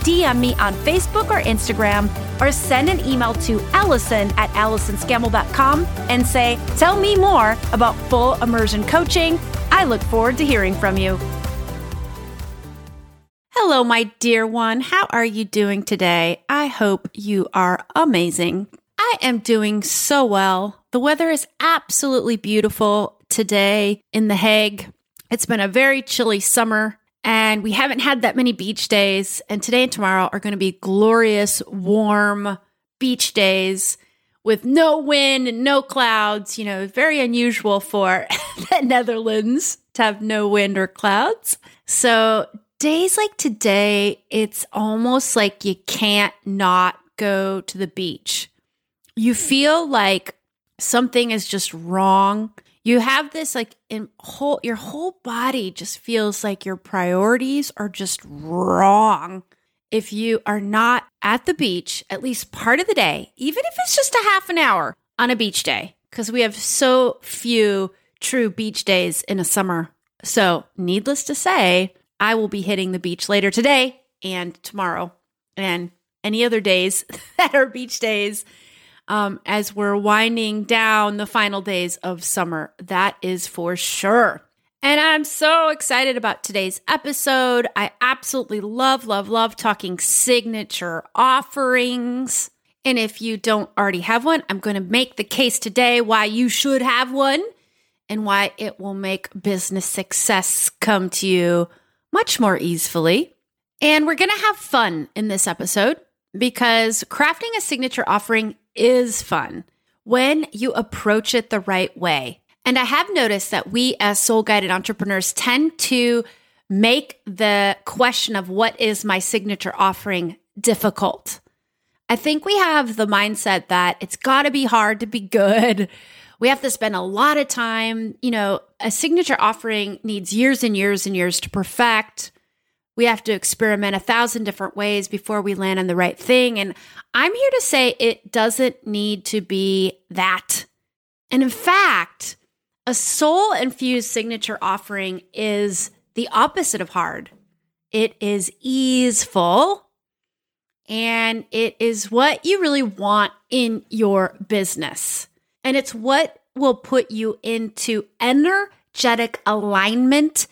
DM me on Facebook or Instagram or send an email to Allison at AllisonScammell.com and say, Tell me more about full immersion coaching. I look forward to hearing from you. Hello, my dear one. How are you doing today? I hope you are amazing. I am doing so well. The weather is absolutely beautiful today in The Hague. It's been a very chilly summer and we haven't had that many beach days. And today and tomorrow are going to be glorious, warm beach days with no wind and no clouds. You know, very unusual for the Netherlands to have no wind or clouds. So, days like today, it's almost like you can't not go to the beach. You feel like something is just wrong you have this like in whole your whole body just feels like your priorities are just wrong. If you are not at the beach at least part of the day even if it's just a half an hour on a beach day because we have so few true beach days in a summer. So needless to say i will be hitting the beach later today and tomorrow and any other days that are beach days um, as we're winding down the final days of summer. That is for sure. And I'm so excited about today's episode. I absolutely love, love, love talking signature offerings. And if you don't already have one, I'm going to make the case today why you should have one and why it will make business success come to you much more easily. And we're going to have fun in this episode because crafting a signature offering is fun when you approach it the right way. And I have noticed that we as soul guided entrepreneurs tend to make the question of what is my signature offering difficult. I think we have the mindset that it's got to be hard to be good. We have to spend a lot of time. You know, a signature offering needs years and years and years to perfect. We have to experiment a thousand different ways before we land on the right thing. And I'm here to say it doesn't need to be that. And in fact, a soul infused signature offering is the opposite of hard. It is easeful and it is what you really want in your business. And it's what will put you into energetic alignment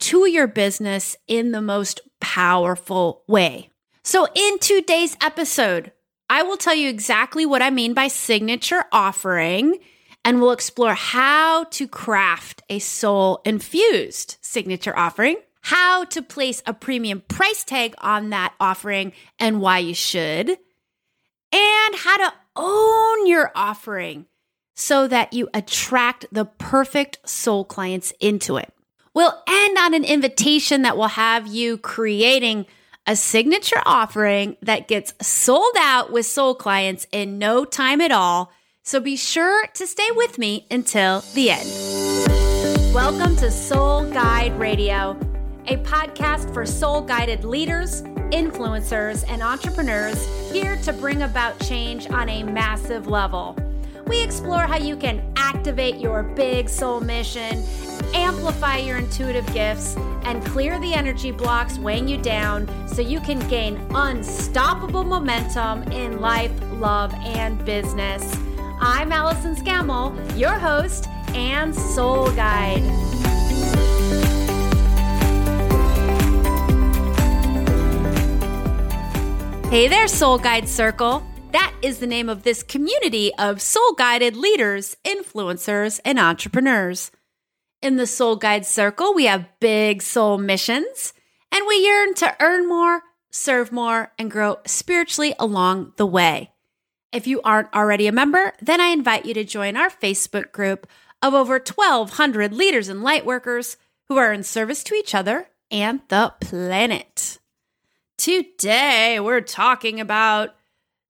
to your business in the most powerful way. So, in today's episode, I will tell you exactly what I mean by signature offering, and we'll explore how to craft a soul infused signature offering, how to place a premium price tag on that offering and why you should, and how to own your offering so that you attract the perfect soul clients into it. We'll end on an invitation that will have you creating a signature offering that gets sold out with soul clients in no time at all. So be sure to stay with me until the end. Welcome to Soul Guide Radio, a podcast for soul guided leaders, influencers, and entrepreneurs here to bring about change on a massive level. We explore how you can activate your big soul mission amplify your intuitive gifts, and clear the energy blocks weighing you down so you can gain unstoppable momentum in life, love, and business. I'm Allison Scammell, your host and soul guide. Hey there, Soul Guide Circle. That is the name of this community of soul guided leaders, influencers, and entrepreneurs. In the Soul Guide Circle, we have big soul missions, and we yearn to earn more, serve more, and grow spiritually along the way. If you aren't already a member, then I invite you to join our Facebook group of over 1,200 leaders and lightworkers who are in service to each other and the planet. Today, we're talking about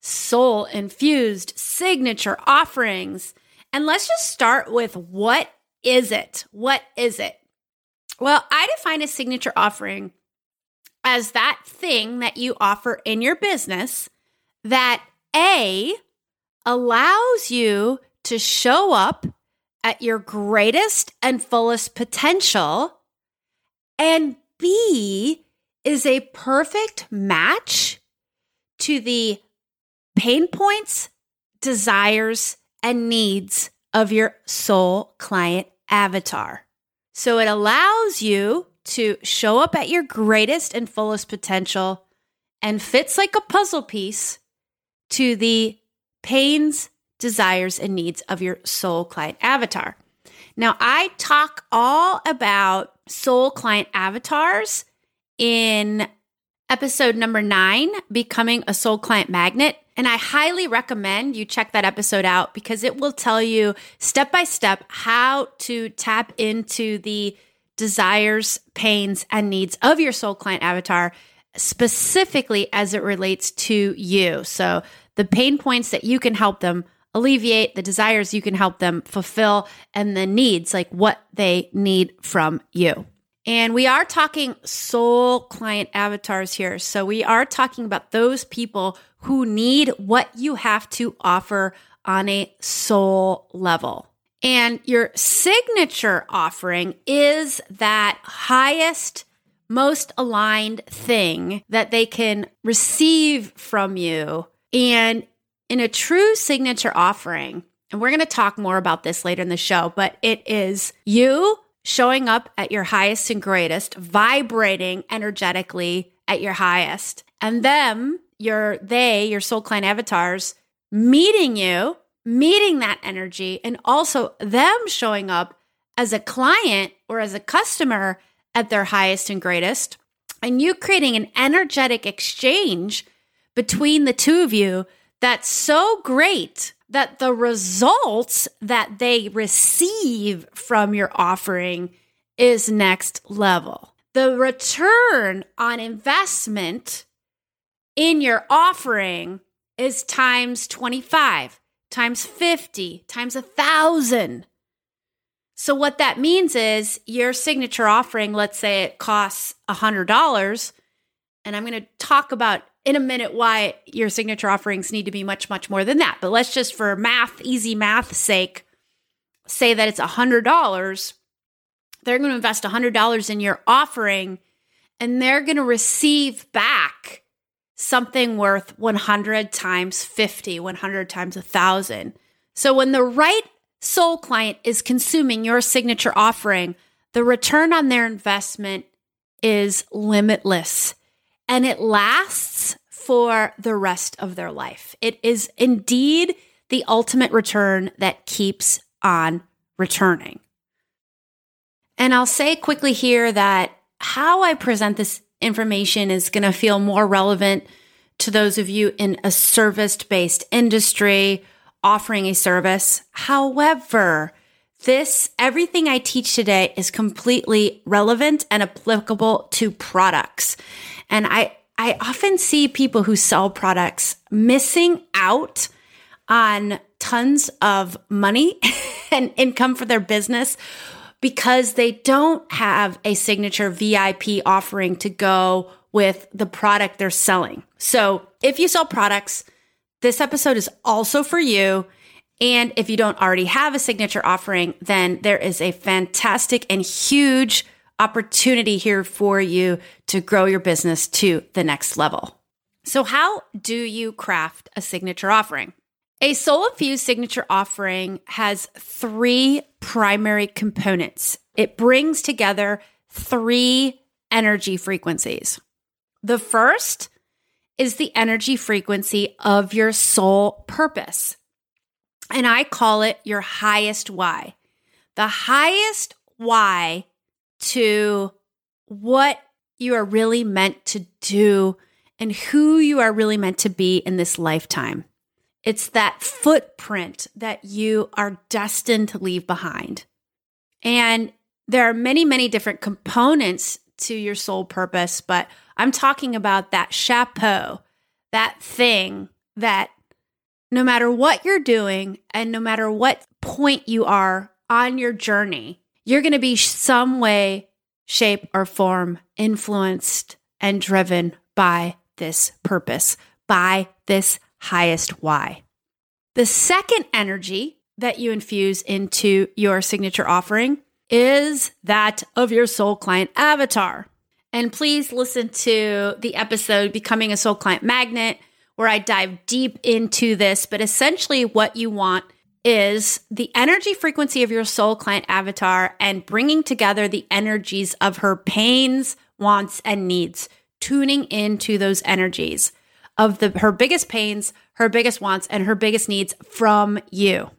soul infused signature offerings. And let's just start with what is it? What is it? Well, I define a signature offering as that thing that you offer in your business that A allows you to show up at your greatest and fullest potential, and B is a perfect match to the pain points, desires, and needs of your soul client avatar. So it allows you to show up at your greatest and fullest potential and fits like a puzzle piece to the pains, desires, and needs of your soul client avatar. Now, I talk all about soul client avatars in episode number nine, Becoming a Soul Client Magnet. And I highly recommend you check that episode out because it will tell you step by step how to tap into the desires, pains, and needs of your soul client avatar, specifically as it relates to you. So, the pain points that you can help them alleviate, the desires you can help them fulfill, and the needs, like what they need from you. And we are talking soul client avatars here. So we are talking about those people who need what you have to offer on a soul level. And your signature offering is that highest, most aligned thing that they can receive from you. And in a true signature offering, and we're going to talk more about this later in the show, but it is you showing up at your highest and greatest, vibrating energetically at your highest, and them, your they, your soul client avatars, meeting you, meeting that energy, and also them showing up as a client or as a customer at their highest and greatest, and you creating an energetic exchange between the two of you that's so great that the results that they receive from your offering is next level. The return on investment in your offering is times 25, times 50, times a thousand. So, what that means is your signature offering, let's say it costs $100, and I'm going to talk about in a minute why your signature offerings need to be much, much more than that. But let's just, for math, easy math sake, say that it's $100. They're going to invest $100 in your offering and they're going to receive back something worth 100 times 50, 100 times 1,000. So when the right soul client is consuming your signature offering, the return on their investment is limitless and it lasts for the rest of their life. It is indeed the ultimate return that keeps on returning. And I'll say quickly here that how I present this information is going to feel more relevant to those of you in a service based industry offering a service. However, this, everything I teach today is completely relevant and applicable to products. And I, I often see people who sell products missing out on tons of money and income for their business because they don't have a signature VIP offering to go with the product they're selling. So if you sell products, this episode is also for you. And if you don't already have a signature offering, then there is a fantastic and huge opportunity here for you to grow your business to the next level. So, how do you craft a signature offering? A soul infused signature offering has three primary components. It brings together three energy frequencies. The first is the energy frequency of your soul purpose. And I call it your highest why. The highest why to what you are really meant to do and who you are really meant to be in this lifetime. It's that footprint that you are destined to leave behind. And there are many, many different components to your soul purpose, but I'm talking about that chapeau, that thing that no matter what you're doing and no matter what point you are on your journey, you're going to be some way, shape, or form influenced and driven by this purpose, by this highest why. The second energy that you infuse into your signature offering is that of your soul client avatar. And please listen to the episode Becoming a Soul Client Magnet, where I dive deep into this. But essentially, what you want is the energy frequency of your soul client avatar and bringing together the energies of her pains, wants, and needs, tuning into those energies of the her biggest pains, her biggest wants, and her biggest needs from you.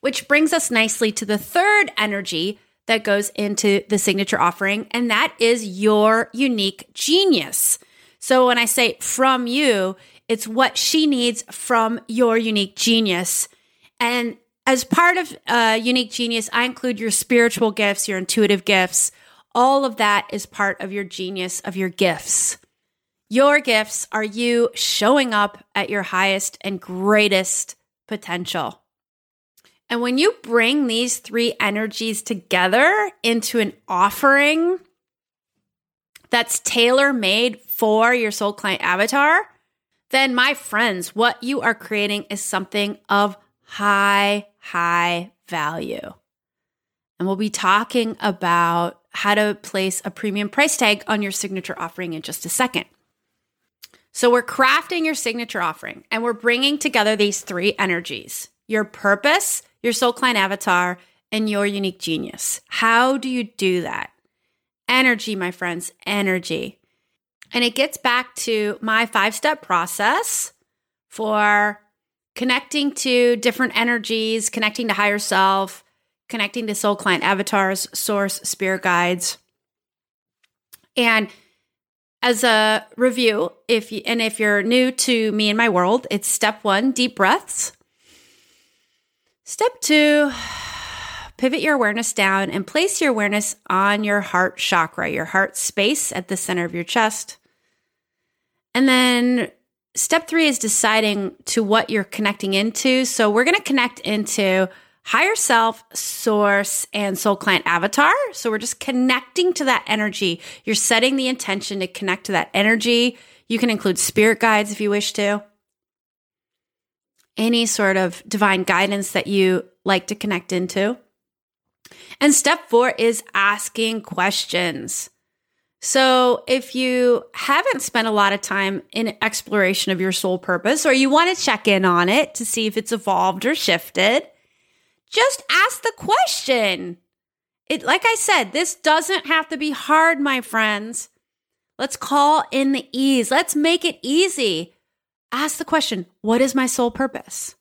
Which brings us nicely to the third energy that goes into the signature offering, and that is your unique genius. So when I say from you, it's what she needs from your unique genius. And as part of uh, Unique Genius, I include your spiritual gifts, your intuitive gifts. All of that is part of your genius, of your gifts. Your gifts are you showing up at your highest and greatest potential. And when you bring these three energies together into an offering that's tailor made for your soul client avatar, then my friends, what you are creating is something of high, high value. And we'll be talking about how to place a premium price tag on your signature offering in just a second. So, we're crafting your signature offering and we're bringing together these three energies your purpose, your soul client avatar, and your unique genius. How do you do that? Energy, my friends, energy. And it gets back to my five step process for connecting to different energies, connecting to higher self, connecting to soul client avatars, source, spirit guides. And as a review, if you, and if you're new to me and my world, it's step 1, deep breaths. Step 2, pivot your awareness down and place your awareness on your heart chakra, your heart space at the center of your chest. And then step three is deciding to what you're connecting into. So we're going to connect into higher self, source, and soul client avatar. So we're just connecting to that energy. You're setting the intention to connect to that energy. You can include spirit guides if you wish to. Any sort of divine guidance that you like to connect into. And step four is asking questions. So, if you haven't spent a lot of time in exploration of your soul purpose, or you want to check in on it to see if it's evolved or shifted, just ask the question. It, like I said, this doesn't have to be hard, my friends. Let's call in the ease. Let's make it easy. Ask the question What is my soul purpose?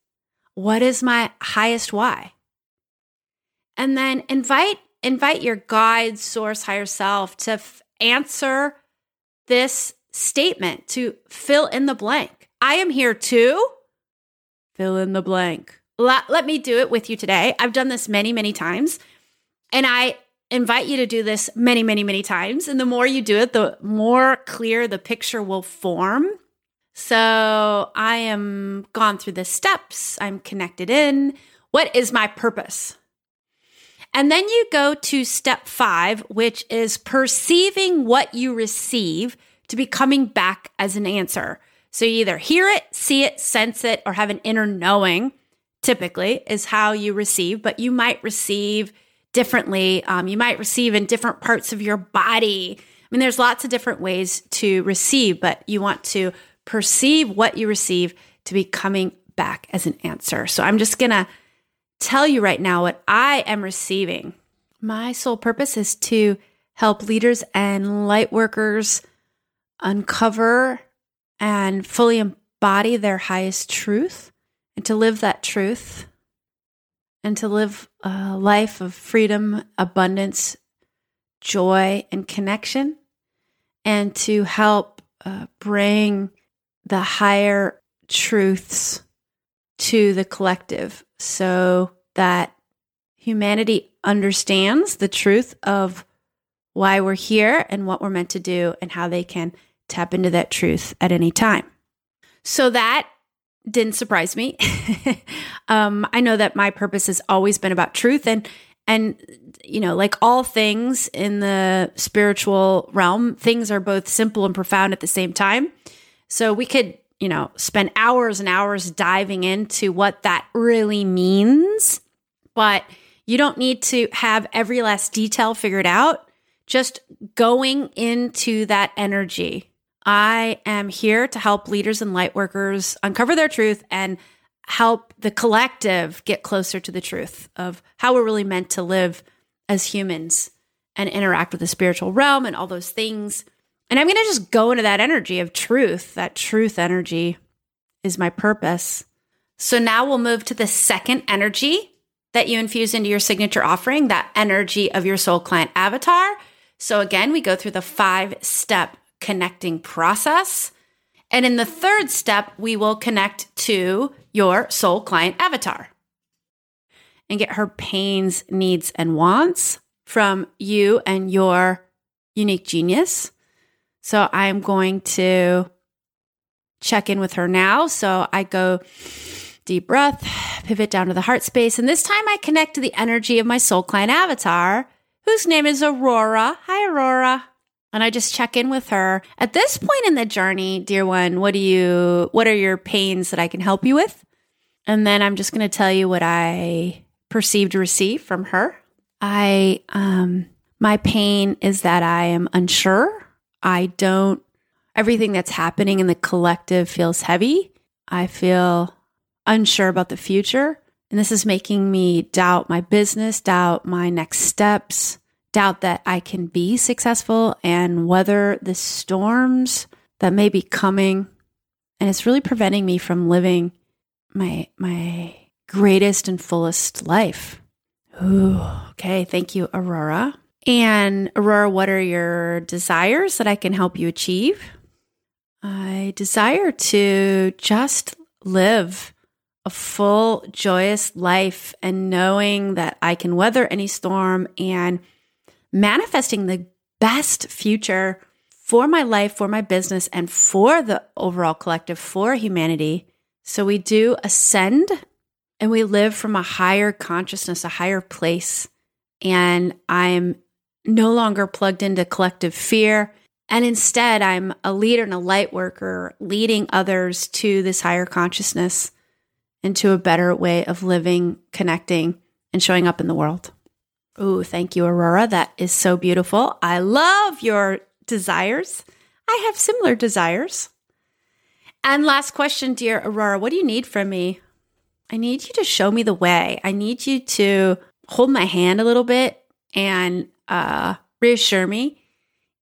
What is my highest why? And then invite invite your guide, source, higher self to f- answer this statement, to fill in the blank. I am here to fill in the blank. Let, let me do it with you today. I've done this many, many times. And I invite you to do this many, many, many times. And the more you do it, the more clear the picture will form. So I am gone through the steps. I'm connected in. What is my purpose? And then you go to step five, which is perceiving what you receive to be coming back as an answer. So you either hear it, see it, sense it, or have an inner knowing, typically, is how you receive, but you might receive differently. Um, you might receive in different parts of your body. I mean, there's lots of different ways to receive, but you want to perceive what you receive to be coming back as an answer. So I'm just going to tell you right now what I am receiving. My sole purpose is to help leaders and light workers uncover and fully embody their highest truth and to live that truth and to live a life of freedom, abundance, joy, and connection, and to help uh, bring the higher truths to the collective so that humanity understands the truth of why we're here and what we're meant to do and how they can tap into that truth at any time. So that didn't surprise me. um, I know that my purpose has always been about truth and and you know, like all things in the spiritual realm, things are both simple and profound at the same time. So we could, you know, spend hours and hours diving into what that really means, but you don't need to have every last detail figured out. Just going into that energy I am here to help leaders and light workers uncover their truth and help the collective get closer to the truth of how we're really meant to live as humans and interact with the spiritual realm and all those things. And I'm going to just go into that energy of truth. That truth energy is my purpose. So now we'll move to the second energy that you infuse into your signature offering, that energy of your soul client avatar. So again, we go through the five step connecting process. And in the third step, we will connect to your soul client avatar and get her pains, needs, and wants from you and your unique genius. So I'm going to check in with her now. So I go deep breath, pivot down to the heart space. And this time I connect to the energy of my soul client avatar, whose name is Aurora. Hi, Aurora and I just check in with her. At this point in the journey, dear one, what do you what are your pains that I can help you with? And then I'm just going to tell you what I perceived to receive from her. I um my pain is that I am unsure. I don't everything that's happening in the collective feels heavy. I feel unsure about the future. And this is making me doubt my business, doubt my next steps, doubt that I can be successful and weather the storms that may be coming. And it's really preventing me from living my my greatest and fullest life. Ooh, okay. Thank you, Aurora. And Aurora, what are your desires that I can help you achieve? I desire to just live a full, joyous life and knowing that I can weather any storm and manifesting the best future for my life, for my business, and for the overall collective, for humanity. So we do ascend and we live from a higher consciousness, a higher place. And I'm no longer plugged into collective fear. And instead, I'm a leader and a light worker, leading others to this higher consciousness and to a better way of living, connecting, and showing up in the world. Oh, thank you, Aurora. That is so beautiful. I love your desires. I have similar desires. And last question, dear Aurora, what do you need from me? I need you to show me the way. I need you to hold my hand a little bit and uh, reassure me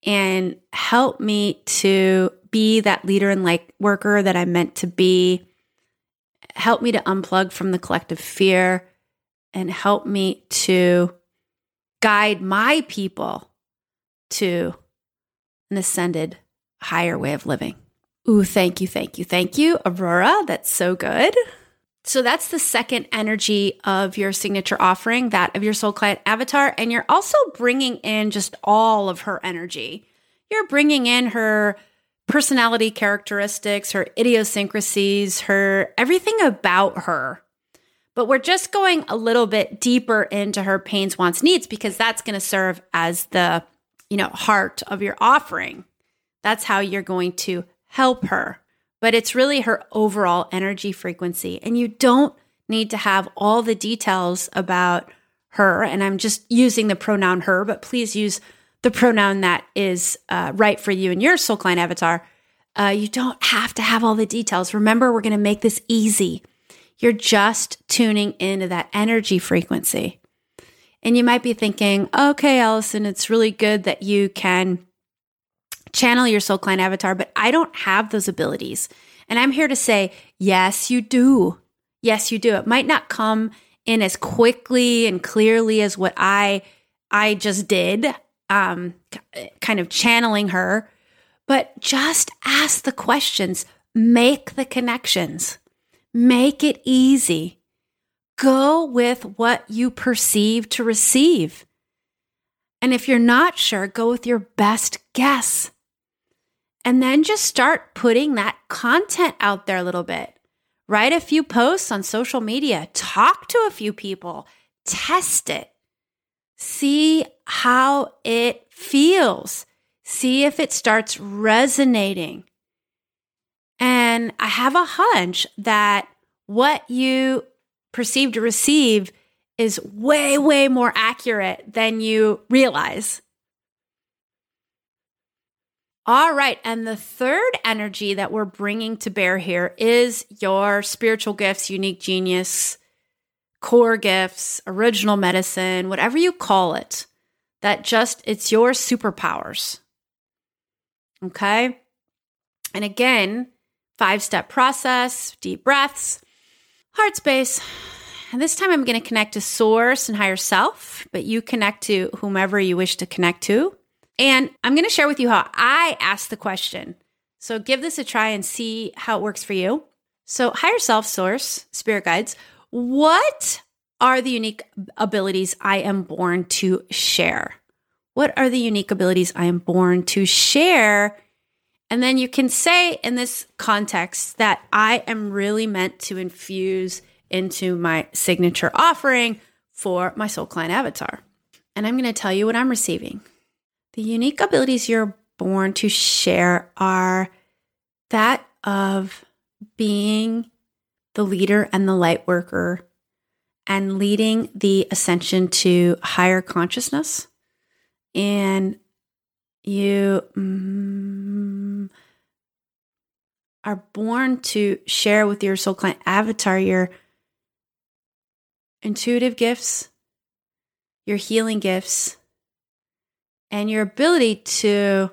and help me to be that leader and like worker that I'm meant to be. Help me to unplug from the collective fear and help me to guide my people to an ascended higher way of living. Ooh, thank you, thank you, thank you, Aurora. That's so good. So that's the second energy of your signature offering, that of your soul client avatar. And you're also bringing in just all of her energy. You're bringing in her personality characteristics, her idiosyncrasies, her everything about her. But we're just going a little bit deeper into her pains, wants, needs because that's going to serve as the, you know, heart of your offering. That's how you're going to help her. But it's really her overall energy frequency. And you don't need to have all the details about her. And I'm just using the pronoun her, but please use the pronoun that is uh, right for you and your soul client avatar. Uh, you don't have to have all the details. Remember, we're going to make this easy. You're just tuning into that energy frequency. And you might be thinking, okay, Allison, it's really good that you can channel your soul client avatar, but I don't have those abilities. And I'm here to say, yes, you do. Yes, you do. It might not come in as quickly and clearly as what I I just did, um, kind of channeling her, but just ask the questions, make the connections. Make it easy. Go with what you perceive to receive. And if you're not sure, go with your best guess. And then just start putting that content out there a little bit. Write a few posts on social media, talk to a few people, test it, see how it feels, see if it starts resonating. And I have a hunch that what you perceive to receive is way, way more accurate than you realize. All right. And the third energy that we're bringing to bear here is your spiritual gifts, unique genius, core gifts, original medicine, whatever you call it. That just, it's your superpowers. Okay. And again, five step process, deep breaths, heart space. And this time I'm going to connect to source and higher self, but you connect to whomever you wish to connect to. And I'm going to share with you how I asked the question. So give this a try and see how it works for you. So, higher self, source, spirit guides, what are the unique abilities I am born to share? What are the unique abilities I am born to share? And then you can say in this context that I am really meant to infuse into my signature offering for my soul client avatar. And I'm going to tell you what I'm receiving. The unique abilities you're born to share are that of being the leader and the light worker and leading the ascension to higher consciousness. And you mm, are born to share with your soul client avatar your intuitive gifts, your healing gifts, and your ability to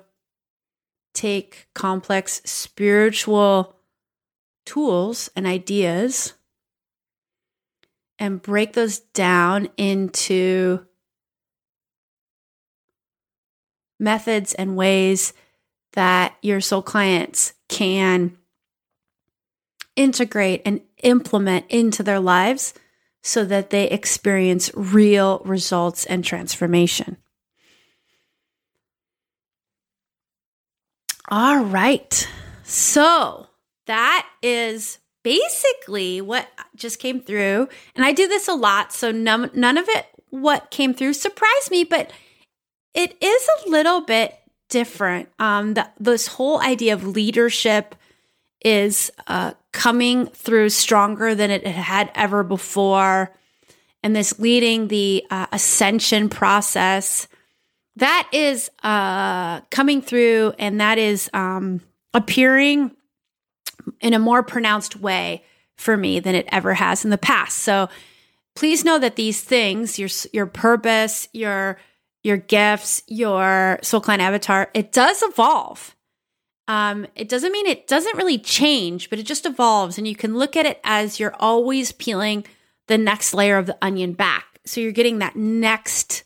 take complex spiritual tools and ideas and break those down into methods and ways that your soul clients can integrate and implement into their lives so that they experience real results and transformation. All right. So that is basically what just came through. And I do this a lot. So none, none of it, what came through, surprised me, but it is a little bit different. Um, the, this whole idea of leadership is uh, coming through stronger than it had ever before. And this leading the uh, ascension process that is uh, coming through and that is um, appearing in a more pronounced way for me than it ever has in the past. So please know that these things, your your purpose, your your gifts, your soul client avatar, it does evolve. Um, it doesn't mean it doesn't really change, but it just evolves, and you can look at it as you're always peeling the next layer of the onion back. So you're getting that next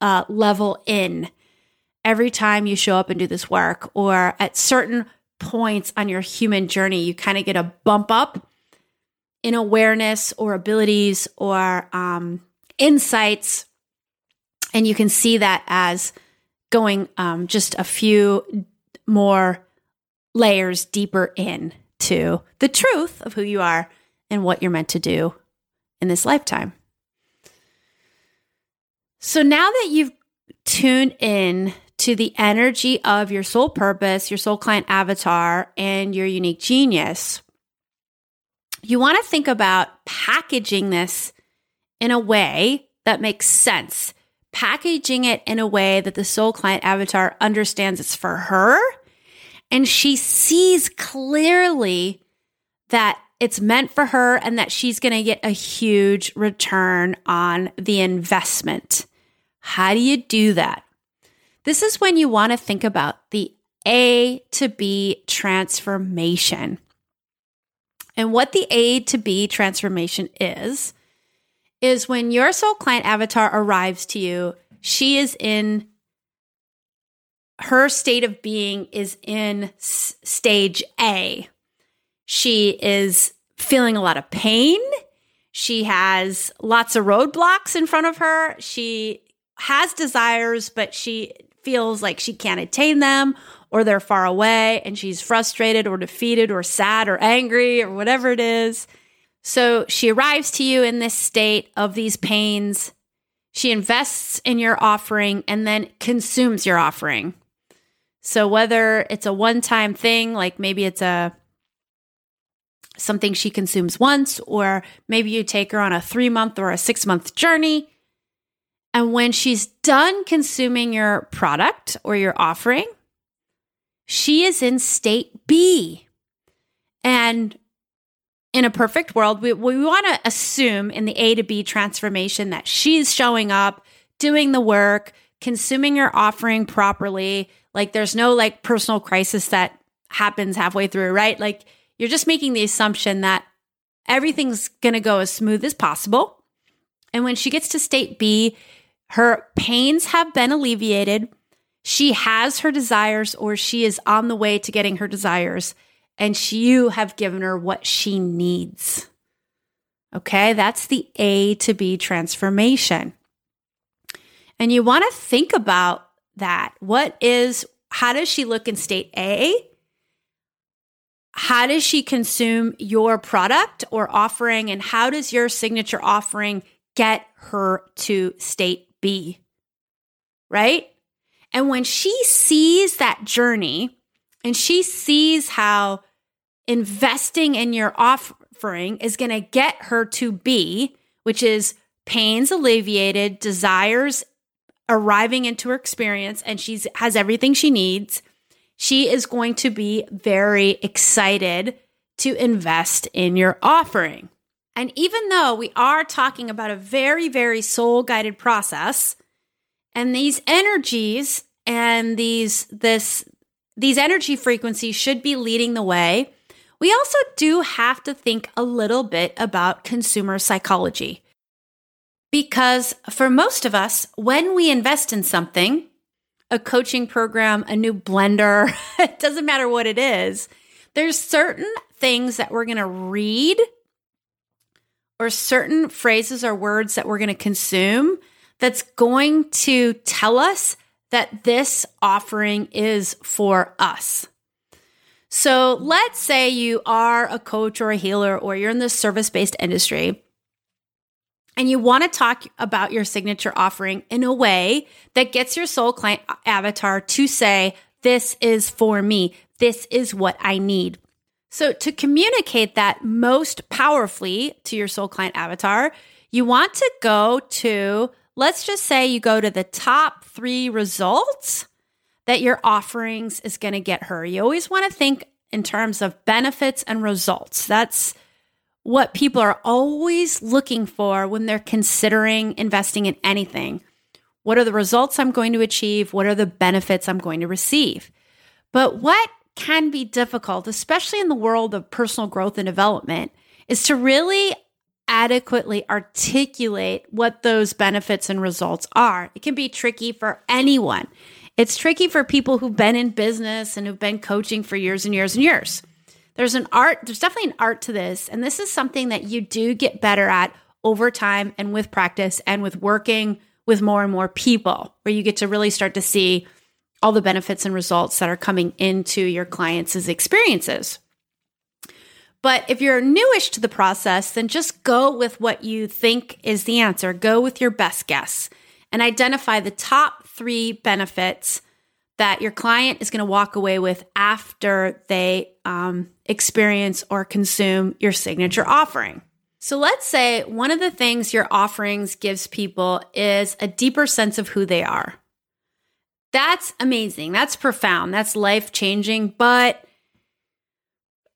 uh, level in every time you show up and do this work, or at certain points on your human journey, you kind of get a bump up in awareness or abilities or um, insights. And you can see that as going um, just a few more layers deeper in to the truth of who you are and what you're meant to do in this lifetime. So now that you've tuned in to the energy of your soul purpose, your soul client avatar, and your unique genius, you want to think about packaging this in a way that makes sense. Packaging it in a way that the soul client avatar understands it's for her and she sees clearly that it's meant for her and that she's going to get a huge return on the investment. How do you do that? This is when you want to think about the A to B transformation. And what the A to B transformation is, is when your soul client avatar arrives to you, she is in her state of being is in s- stage A. She is feeling a lot of pain. She has lots of roadblocks in front of her. She has desires, but she feels like she can't attain them, or they're far away and she's frustrated or defeated or sad or angry or whatever it is. So she arrives to you in this state of these pains. She invests in your offering and then consumes your offering. So whether it's a one-time thing, like maybe it's a something she consumes once, or maybe you take her on a three month or a six month journey. And when she's done consuming your product or your offering, she is in state B. And in a perfect world, we, we want to assume in the A to B transformation that she's showing up, doing the work, consuming your offering properly. Like there's no like personal crisis that happens halfway through, right? Like you're just making the assumption that everything's going to go as smooth as possible. And when she gets to state B, her pains have been alleviated. She has her desires, or she is on the way to getting her desires, and she, you have given her what she needs. Okay, that's the A to B transformation. And you want to think about that. What is, how does she look in state A? how does she consume your product or offering and how does your signature offering get her to state B? Right? And when she sees that journey and she sees how investing in your offering is going to get her to be, which is pains alleviated, desires arriving into her experience, and she has everything she needs she is going to be very excited to invest in your offering. And even though we are talking about a very, very soul guided process, and these energies and these, this, these energy frequencies should be leading the way, we also do have to think a little bit about consumer psychology. Because for most of us, when we invest in something, a coaching program, a new blender, it doesn't matter what it is. There's certain things that we're going to read or certain phrases or words that we're going to consume that's going to tell us that this offering is for us. So let's say you are a coach or a healer or you're in the service based industry and you want to talk about your signature offering in a way that gets your soul client avatar to say, This is for me. This is what I need. So, to communicate that most powerfully to your soul client avatar, you want to go to, let's just say you go to the top three results that your offerings is going to get her. You always want to think in terms of benefits and results. That's what people are always looking for when they're considering investing in anything. What are the results I'm going to achieve? What are the benefits I'm going to receive? But what can be difficult, especially in the world of personal growth and development, is to really adequately articulate what those benefits and results are. It can be tricky for anyone. It's tricky for people who've been in business and who've been coaching for years and years and years. There's an art, there's definitely an art to this. And this is something that you do get better at over time and with practice and with working with more and more people, where you get to really start to see all the benefits and results that are coming into your clients' experiences. But if you're newish to the process, then just go with what you think is the answer. Go with your best guess and identify the top three benefits that your client is going to walk away with after they um, experience or consume your signature offering. So let's say one of the things your offerings gives people is a deeper sense of who they are. That's amazing. That's profound. That's life changing. But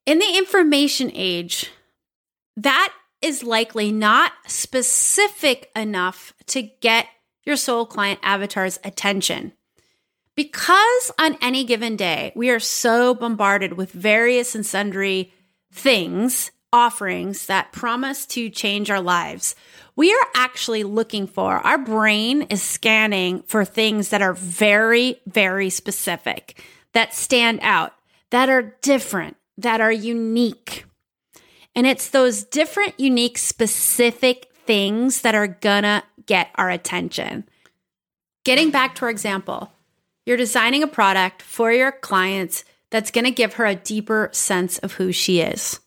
in the information age, that is likely not specific enough to get your soul client avatar's attention. Because on any given day, we are so bombarded with various and sundry things, offerings that promise to change our lives, we are actually looking for, our brain is scanning for things that are very, very specific, that stand out, that are different, that are unique. And it's those different, unique, specific things that are gonna get our attention. Getting back to our example, You're designing a product for your clients that's to give her a deeper sense of who she is.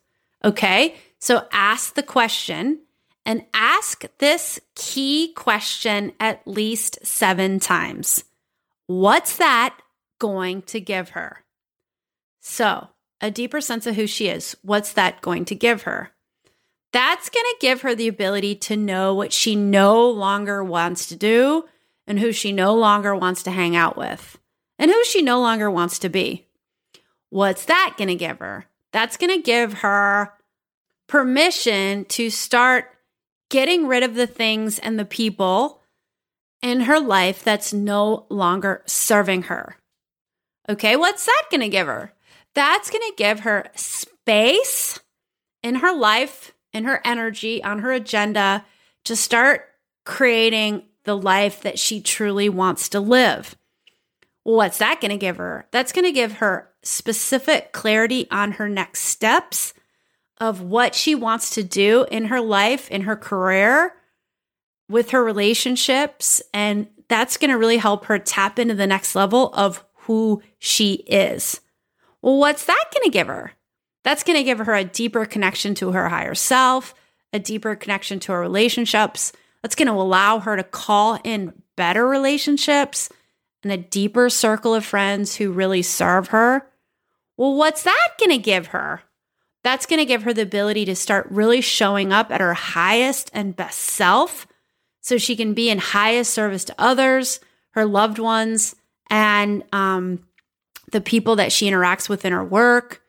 Okay. So ask the question and ask this key question at least seven times. What's that going to give her? So, a deeper sense of who she is. What's that going to give her? That's going to give her the ability to know what she no longer wants to do and who she no longer wants to hang out with and who she no longer wants to be. What's that going to give her? That's going to give her permission to start getting rid of the things and the people in her life that's no longer serving her. Okay, what's that going to give her? That's going to give her space in her life, in her energy, on her agenda to start creating the life that she truly wants to live. What's that going to give her? That's going to give her specific clarity on her next steps of what she wants to do in her life, in her career, with her relationships. And that's going to really help her tap into the next level of who she is. Well, what's that going to give her? That's going to give her a deeper connection to her higher self, a deeper connection to her relationships. That's going to allow her to call in better relationships and a deeper circle of friends who really serve her. Well, what's that going to give her? That's going to give her the ability to start really showing up at her highest and best self so she can be in highest service to others, her loved ones, and um, the people that she interacts with in her work.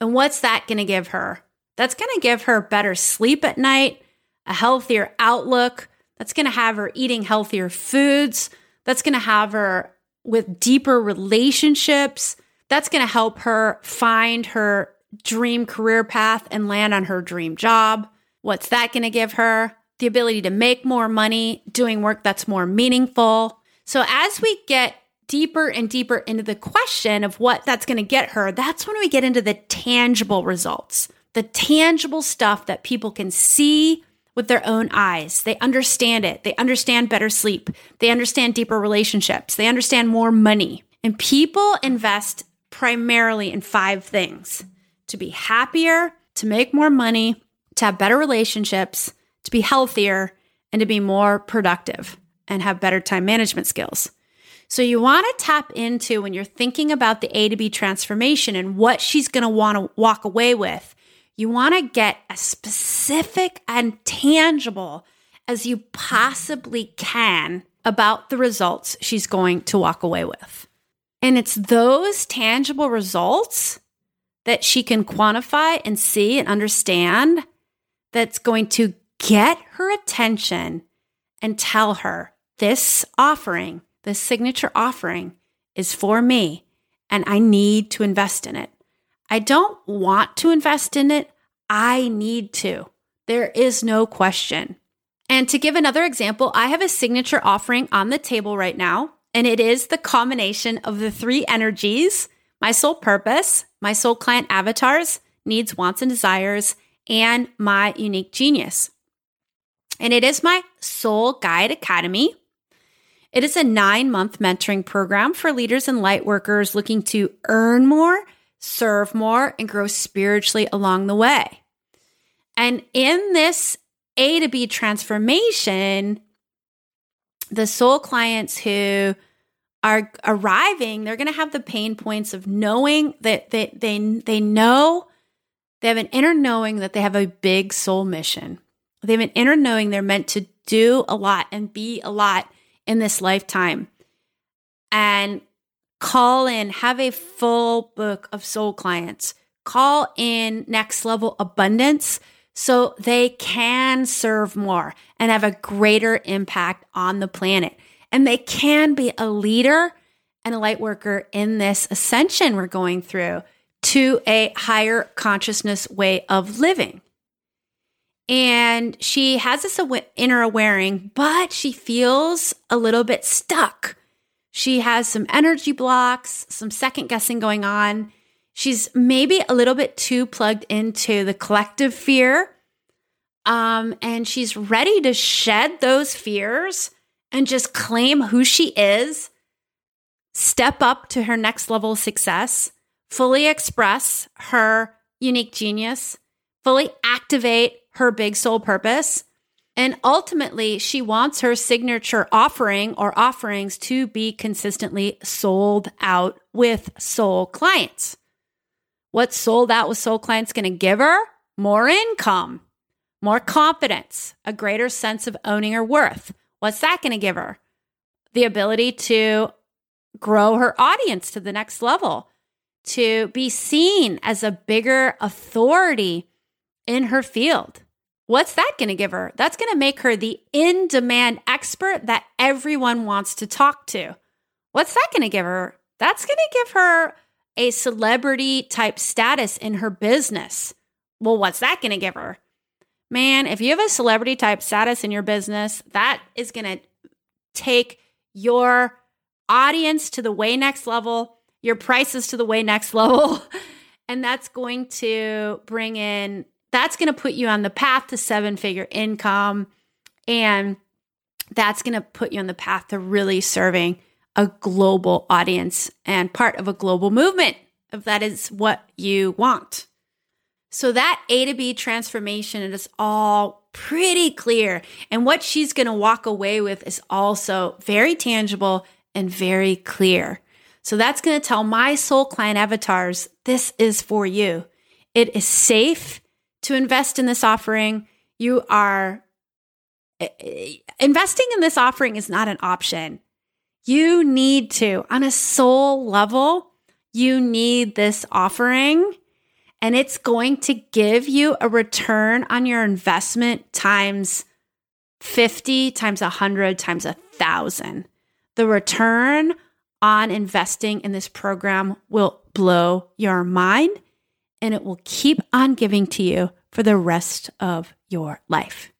And what's that going to give her? That's going to give her better sleep at night, a healthier outlook. That's going to have her eating healthier foods. That's going to have her with deeper relationships. That's going to help her find her dream career path and land on her dream job. What's that going to give her? The ability to make more money doing work that's more meaningful. So, as we get deeper and deeper into the question of what that's going to get her, that's when we get into the tangible results, the tangible stuff that people can see with their own eyes. They understand it. They understand better sleep. They understand deeper relationships. They understand more money. And people invest primarily in five things to be happier, to make more money, to have better relationships, to be healthier, and to be more productive and have better time management skills. So you want to tap into when you're thinking about the A to B transformation and what she's going to want to walk away with. You want to get as specific and tangible as you possibly can about the results she's going to walk away with. And it's those tangible results that she can quantify and see and understand that's going to get her attention and tell her this offering this signature offering is for me and I need to invest in it. I don't want to invest in it. I need to. There is no question. And to give another example, I have a signature offering on the table right now, and it is the combination of the three energies my soul purpose, my soul client avatars, needs, wants, and desires, and my unique genius. And it is my Soul Guide Academy, it is a nine month mentoring program for leaders and light workers looking to earn more, serve more, and grow spiritually along the way. And in this A to B transformation, the soul clients who are arriving, they're going to have the pain points of knowing that they, they, they know they have an inner knowing that they have a big soul mission. They have an inner knowing they're meant to do a lot and be a lot in this lifetime and call in, have a full book of soul clients, call in next level abundance so they can serve more and have a greater impact on the planet. And they can be a leader and a light worker in this ascension we're going through to a higher consciousness way of living and she has this inner awareing, but she feels a little bit stuck. She has some energy blocks, some second guessing going on. She's maybe a little bit too plugged into the collective fear. Um, and she's ready to shed those fears and just claim who she is step up to her next level of success, fully express her unique genius, fully activate her big soul purpose. And ultimately, she wants her signature offering or offerings to be consistently sold out with soul clients. What's sold out with soul clients going to give her? More income, more confidence, a greater sense of owning her worth. What's that going to give her? The ability to grow her audience to the next level, to be seen as a bigger authority in her field. What's that going to give her? That's going to make her the in demand expert that everyone wants to talk to. What's that going to give her? That's going to give her a celebrity type status in her business. Well, what's that going to give her? Man, if you have a celebrity type status in your business, that is going to take your audience to the way next level, your prices to the way next level. And that's going to bring in, that's going to put you on the path to seven figure income. And that's going to put you on the path to really serving a global audience and part of a global movement, if that is what you want. So that A to B transformation is all pretty clear. And what she's going to walk away with is also very tangible and very clear. So that's going to tell my soul client avatars this is for you. It is safe to invest in this offering. You are eh, eh, investing in this offering is not an option. You need to, on a soul level, you need this offering and it's going to give you a return on your investment times 50 times 100 times a 1000 the return on investing in this program will blow your mind and it will keep on giving to you for the rest of your life.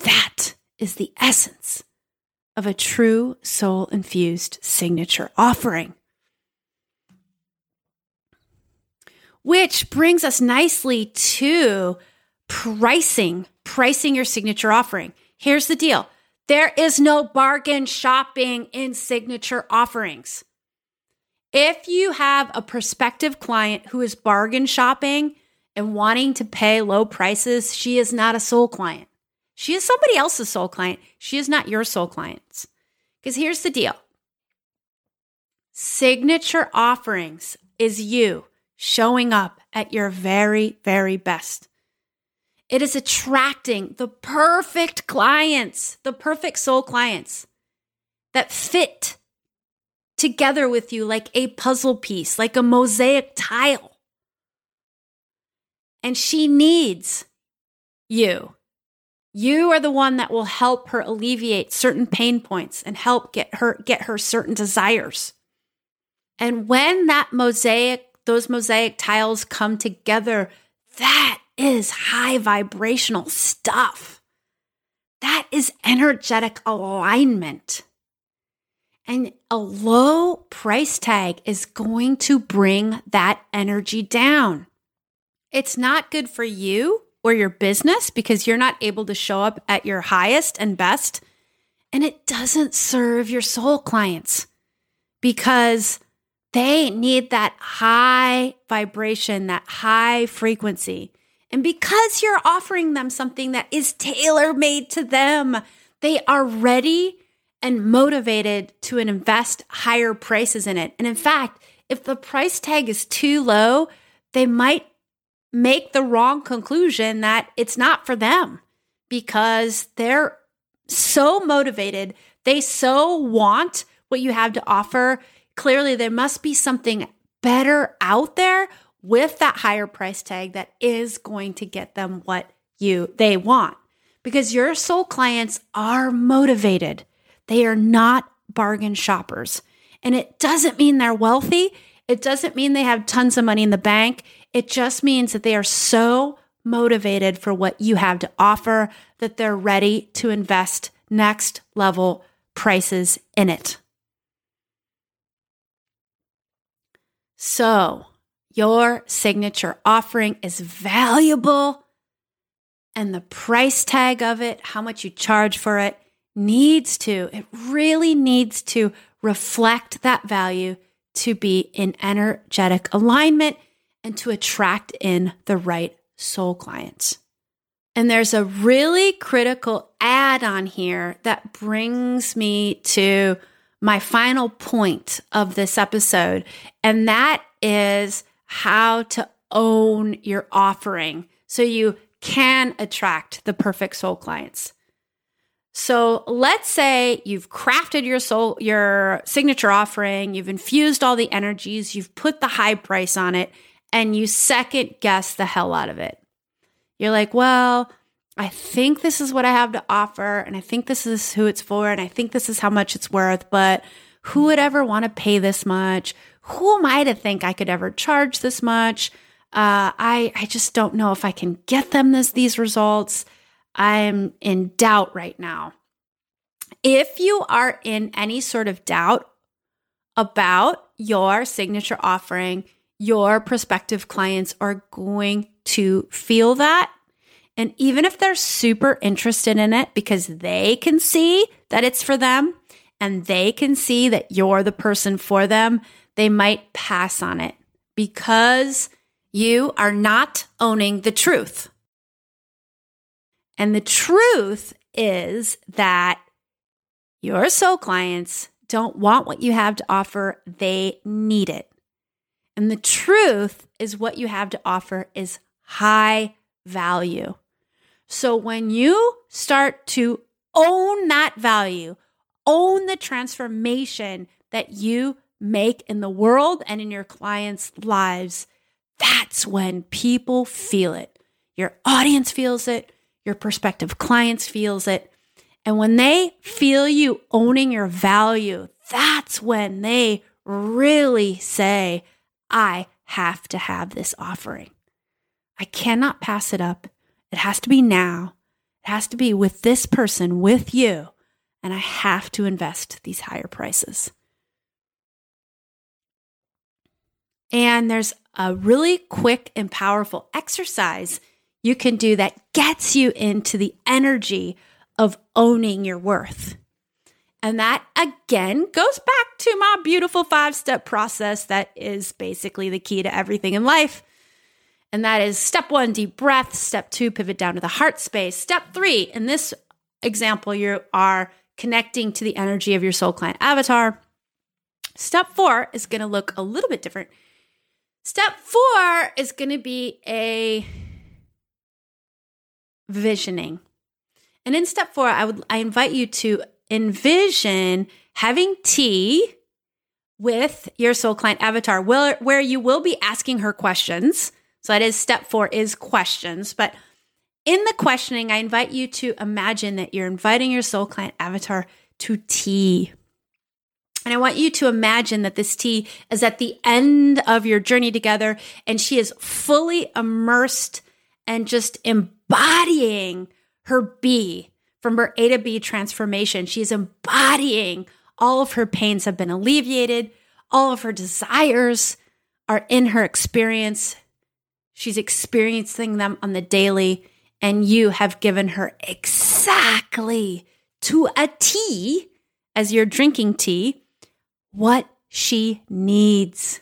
That is the essence of a true soul infused signature offering. Which brings us nicely to pricing, pricing your signature offering. Here's the deal there is no bargain shopping in signature offerings. If you have a prospective client who is bargain shopping and wanting to pay low prices, she is not a soul client. She is somebody else's soul client. She is not your soul clients. Because here's the deal signature offerings is you showing up at your very, very best. It is attracting the perfect clients, the perfect soul clients that fit together with you like a puzzle piece, like a mosaic tile. And she needs you. You are the one that will help her alleviate certain pain points and help get her get her certain desires. And when that mosaic, those mosaic tiles come together, that is high vibrational stuff. That is energetic alignment. And a low price tag is going to bring that energy down. It's not good for you or your business because you're not able to show up at your highest and best. And it doesn't serve your soul clients because they need that high vibration, that high frequency. And because you're offering them something that is tailor made to them, they are ready and motivated to invest higher prices in it. And in fact, if the price tag is too low, they might make the wrong conclusion that it's not for them because they're so motivated. They so want what you have to offer. Clearly, there must be something better out there with that higher price tag that is going to get them what you they want because your soul clients are motivated they are not bargain shoppers. And it doesn't mean they're wealthy. It doesn't mean they have tons of money in the bank. It just means that they are so motivated for what you have to offer that they're ready to invest next level prices in it. So your signature offering is valuable and the price tag of it, how much you charge for it, needs to, it really needs to reflect that value to be in energetic alignment and to attract in the right soul clients. And there's a really critical add on here that brings me to my final point of this episode, and that is how to own your offering so you can attract the perfect soul clients. So let's say you've crafted your soul, your signature offering, you've infused all the energies, you've put the high price on it, and you second guess the hell out of it. You're like, well, I think this is what I have to offer, and I think this is who it's for, and I think this is how much it's worth, but who would ever want to pay this much? Who am I to think I could ever charge this much? Uh, I I just don't know if I can get them this these results. I'm in doubt right now. If you are in any sort of doubt about your signature offering, your prospective clients are going to feel that. And even if they're super interested in it because they can see that it's for them and they can see that you're the person for them, they might pass on it because you are not owning the truth. And the truth is that your soul clients don't want what you have to offer, they need it. And the truth is what you have to offer is high value. So when you start to own that value, own the transformation that you make in the world and in your clients' lives, that's when people feel it. Your audience feels it, your prospective clients feels it. And when they feel you owning your value, that's when they really say, I have to have this offering. I cannot pass it up. It has to be now. It has to be with this person, with you. And I have to invest these higher prices. And there's a really quick and powerful exercise you can do that gets you into the energy of owning your worth. And that again goes back to my beautiful five step process that is basically the key to everything in life. And that is step one, deep breath. Step two, pivot down to the heart space. Step three, in this example, you are connecting to the energy of your soul client avatar. Step four is going to look a little bit different. Step four is going to be a visioning. And in step four, I would I invite you to envision having tea with your soul client avatar, where, where you will be asking her questions. So that is step four is questions. But in the questioning, I invite you to imagine that you're inviting your soul client avatar to tea. And I want you to imagine that this tea is at the end of your journey together and she is fully immersed and just embodying her B from her A to B transformation. She's embodying all of her pains have been alleviated, all of her desires are in her experience. She's experiencing them on the daily, and you have given her exactly to a T as you're drinking tea what she needs.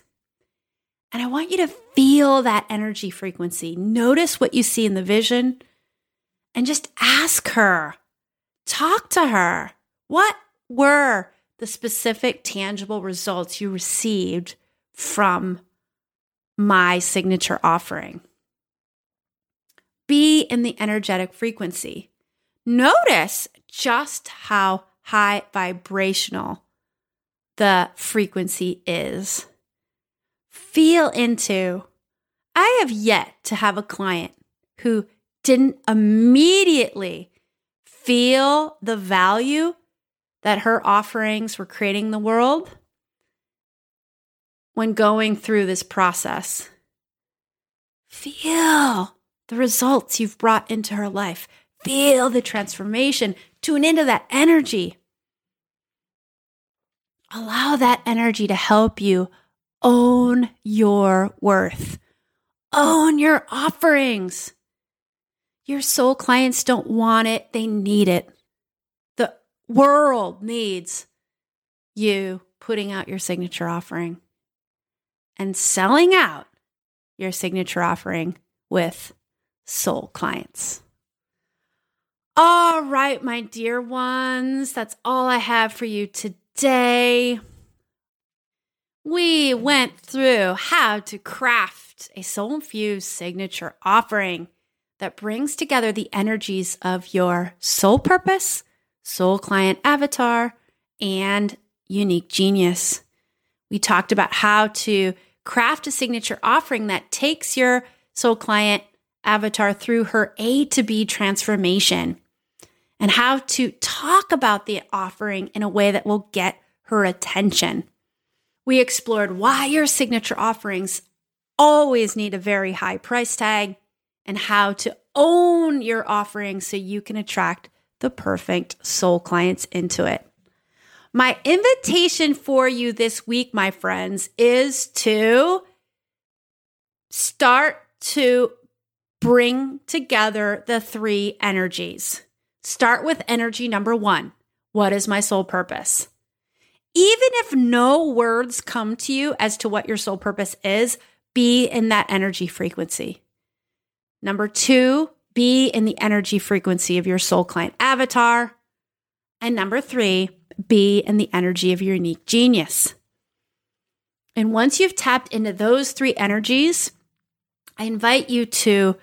And I want you to feel that energy frequency. Notice what you see in the vision and just ask her, talk to her. What were the specific tangible results you received from my signature offering? Be in the energetic frequency. Notice just how high vibrational the frequency is. Feel into. I have yet to have a client who didn't immediately feel the value that her offerings were creating the world when going through this process. Feel the results you've brought into her life. Feel the transformation. Tune into that energy. Allow that energy to help you own your worth, own your offerings. Your soul clients don't want it, they need it. The world needs you putting out your signature offering and selling out your signature offering with soul clients. All right, my dear ones, that's all I have for you today. We went through how to craft a soul infused signature offering that brings together the energies of your soul purpose, soul client avatar, and unique genius. We talked about how to craft a signature offering that takes your soul client avatar through her A to B transformation and how to talk about the offering in a way that will get her attention. We explored why your signature offerings always need a very high price tag and how to own your offering so you can attract the perfect soul clients into it. My invitation for you this week, my friends, is to start to bring together the three energies. Start with energy number one What is my soul purpose? Even if no words come to you as to what your soul purpose is, be in that energy frequency. Number two, be in the energy frequency of your soul client avatar. And number three, be in the energy of your unique genius. And once you've tapped into those three energies, I invite you to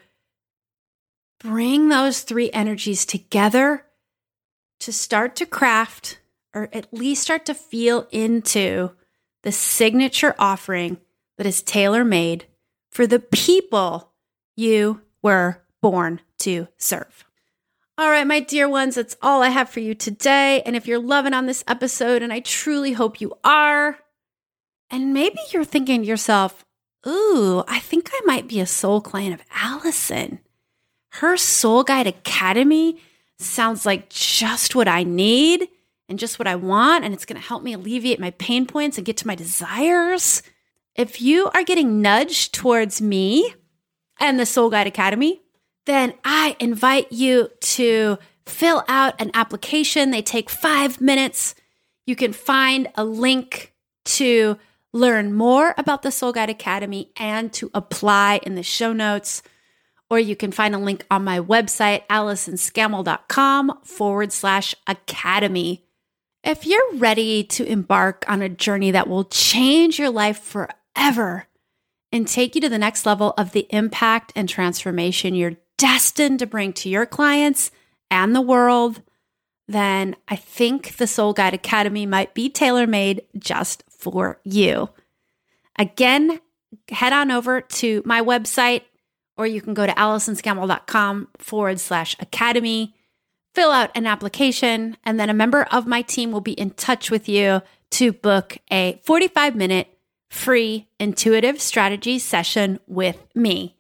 bring those three energies together to start to craft or at least start to feel into the signature offering that is tailor made for the people you were born to serve. All right, my dear ones, that's all I have for you today. And if you're loving on this episode, and I truly hope you are, and maybe you're thinking to yourself, ooh, I think I might be a soul client of Allison. Her Soul Guide Academy sounds like just what I need and just what I want, and it's going to help me alleviate my pain points and get to my desires. If you are getting nudged towards me and the Soul Guide Academy, then I invite you to fill out an application. They take five minutes. You can find a link to learn more about the Soul Guide Academy and to apply in the show notes. Or you can find a link on my website, AllisonScammell.com forward slash academy. If you're ready to embark on a journey that will change your life forever and take you to the next level of the impact and transformation you're destined to bring to your clients and the world, then I think the Soul Guide Academy might be tailor made just for you. Again, head on over to my website, or you can go to AllisonScammell.com forward slash academy, fill out an application, and then a member of my team will be in touch with you to book a 45 minute free intuitive strategy session with me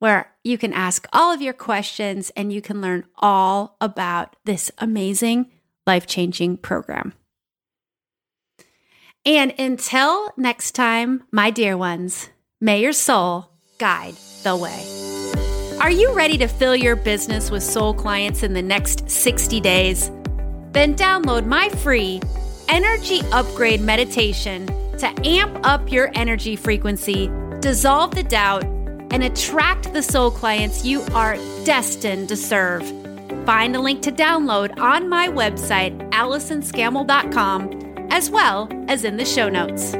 where you can ask all of your questions and you can learn all about this amazing life changing program. And until next time, my dear ones, may your soul guide the way. Are you ready to fill your business with soul clients in the next 60 days? Then download my free energy upgrade meditation to amp up your energy frequency, dissolve the doubt, and attract the soul clients you are destined to serve. Find a link to download on my website, AllisonScammell.com, as well as in the show notes.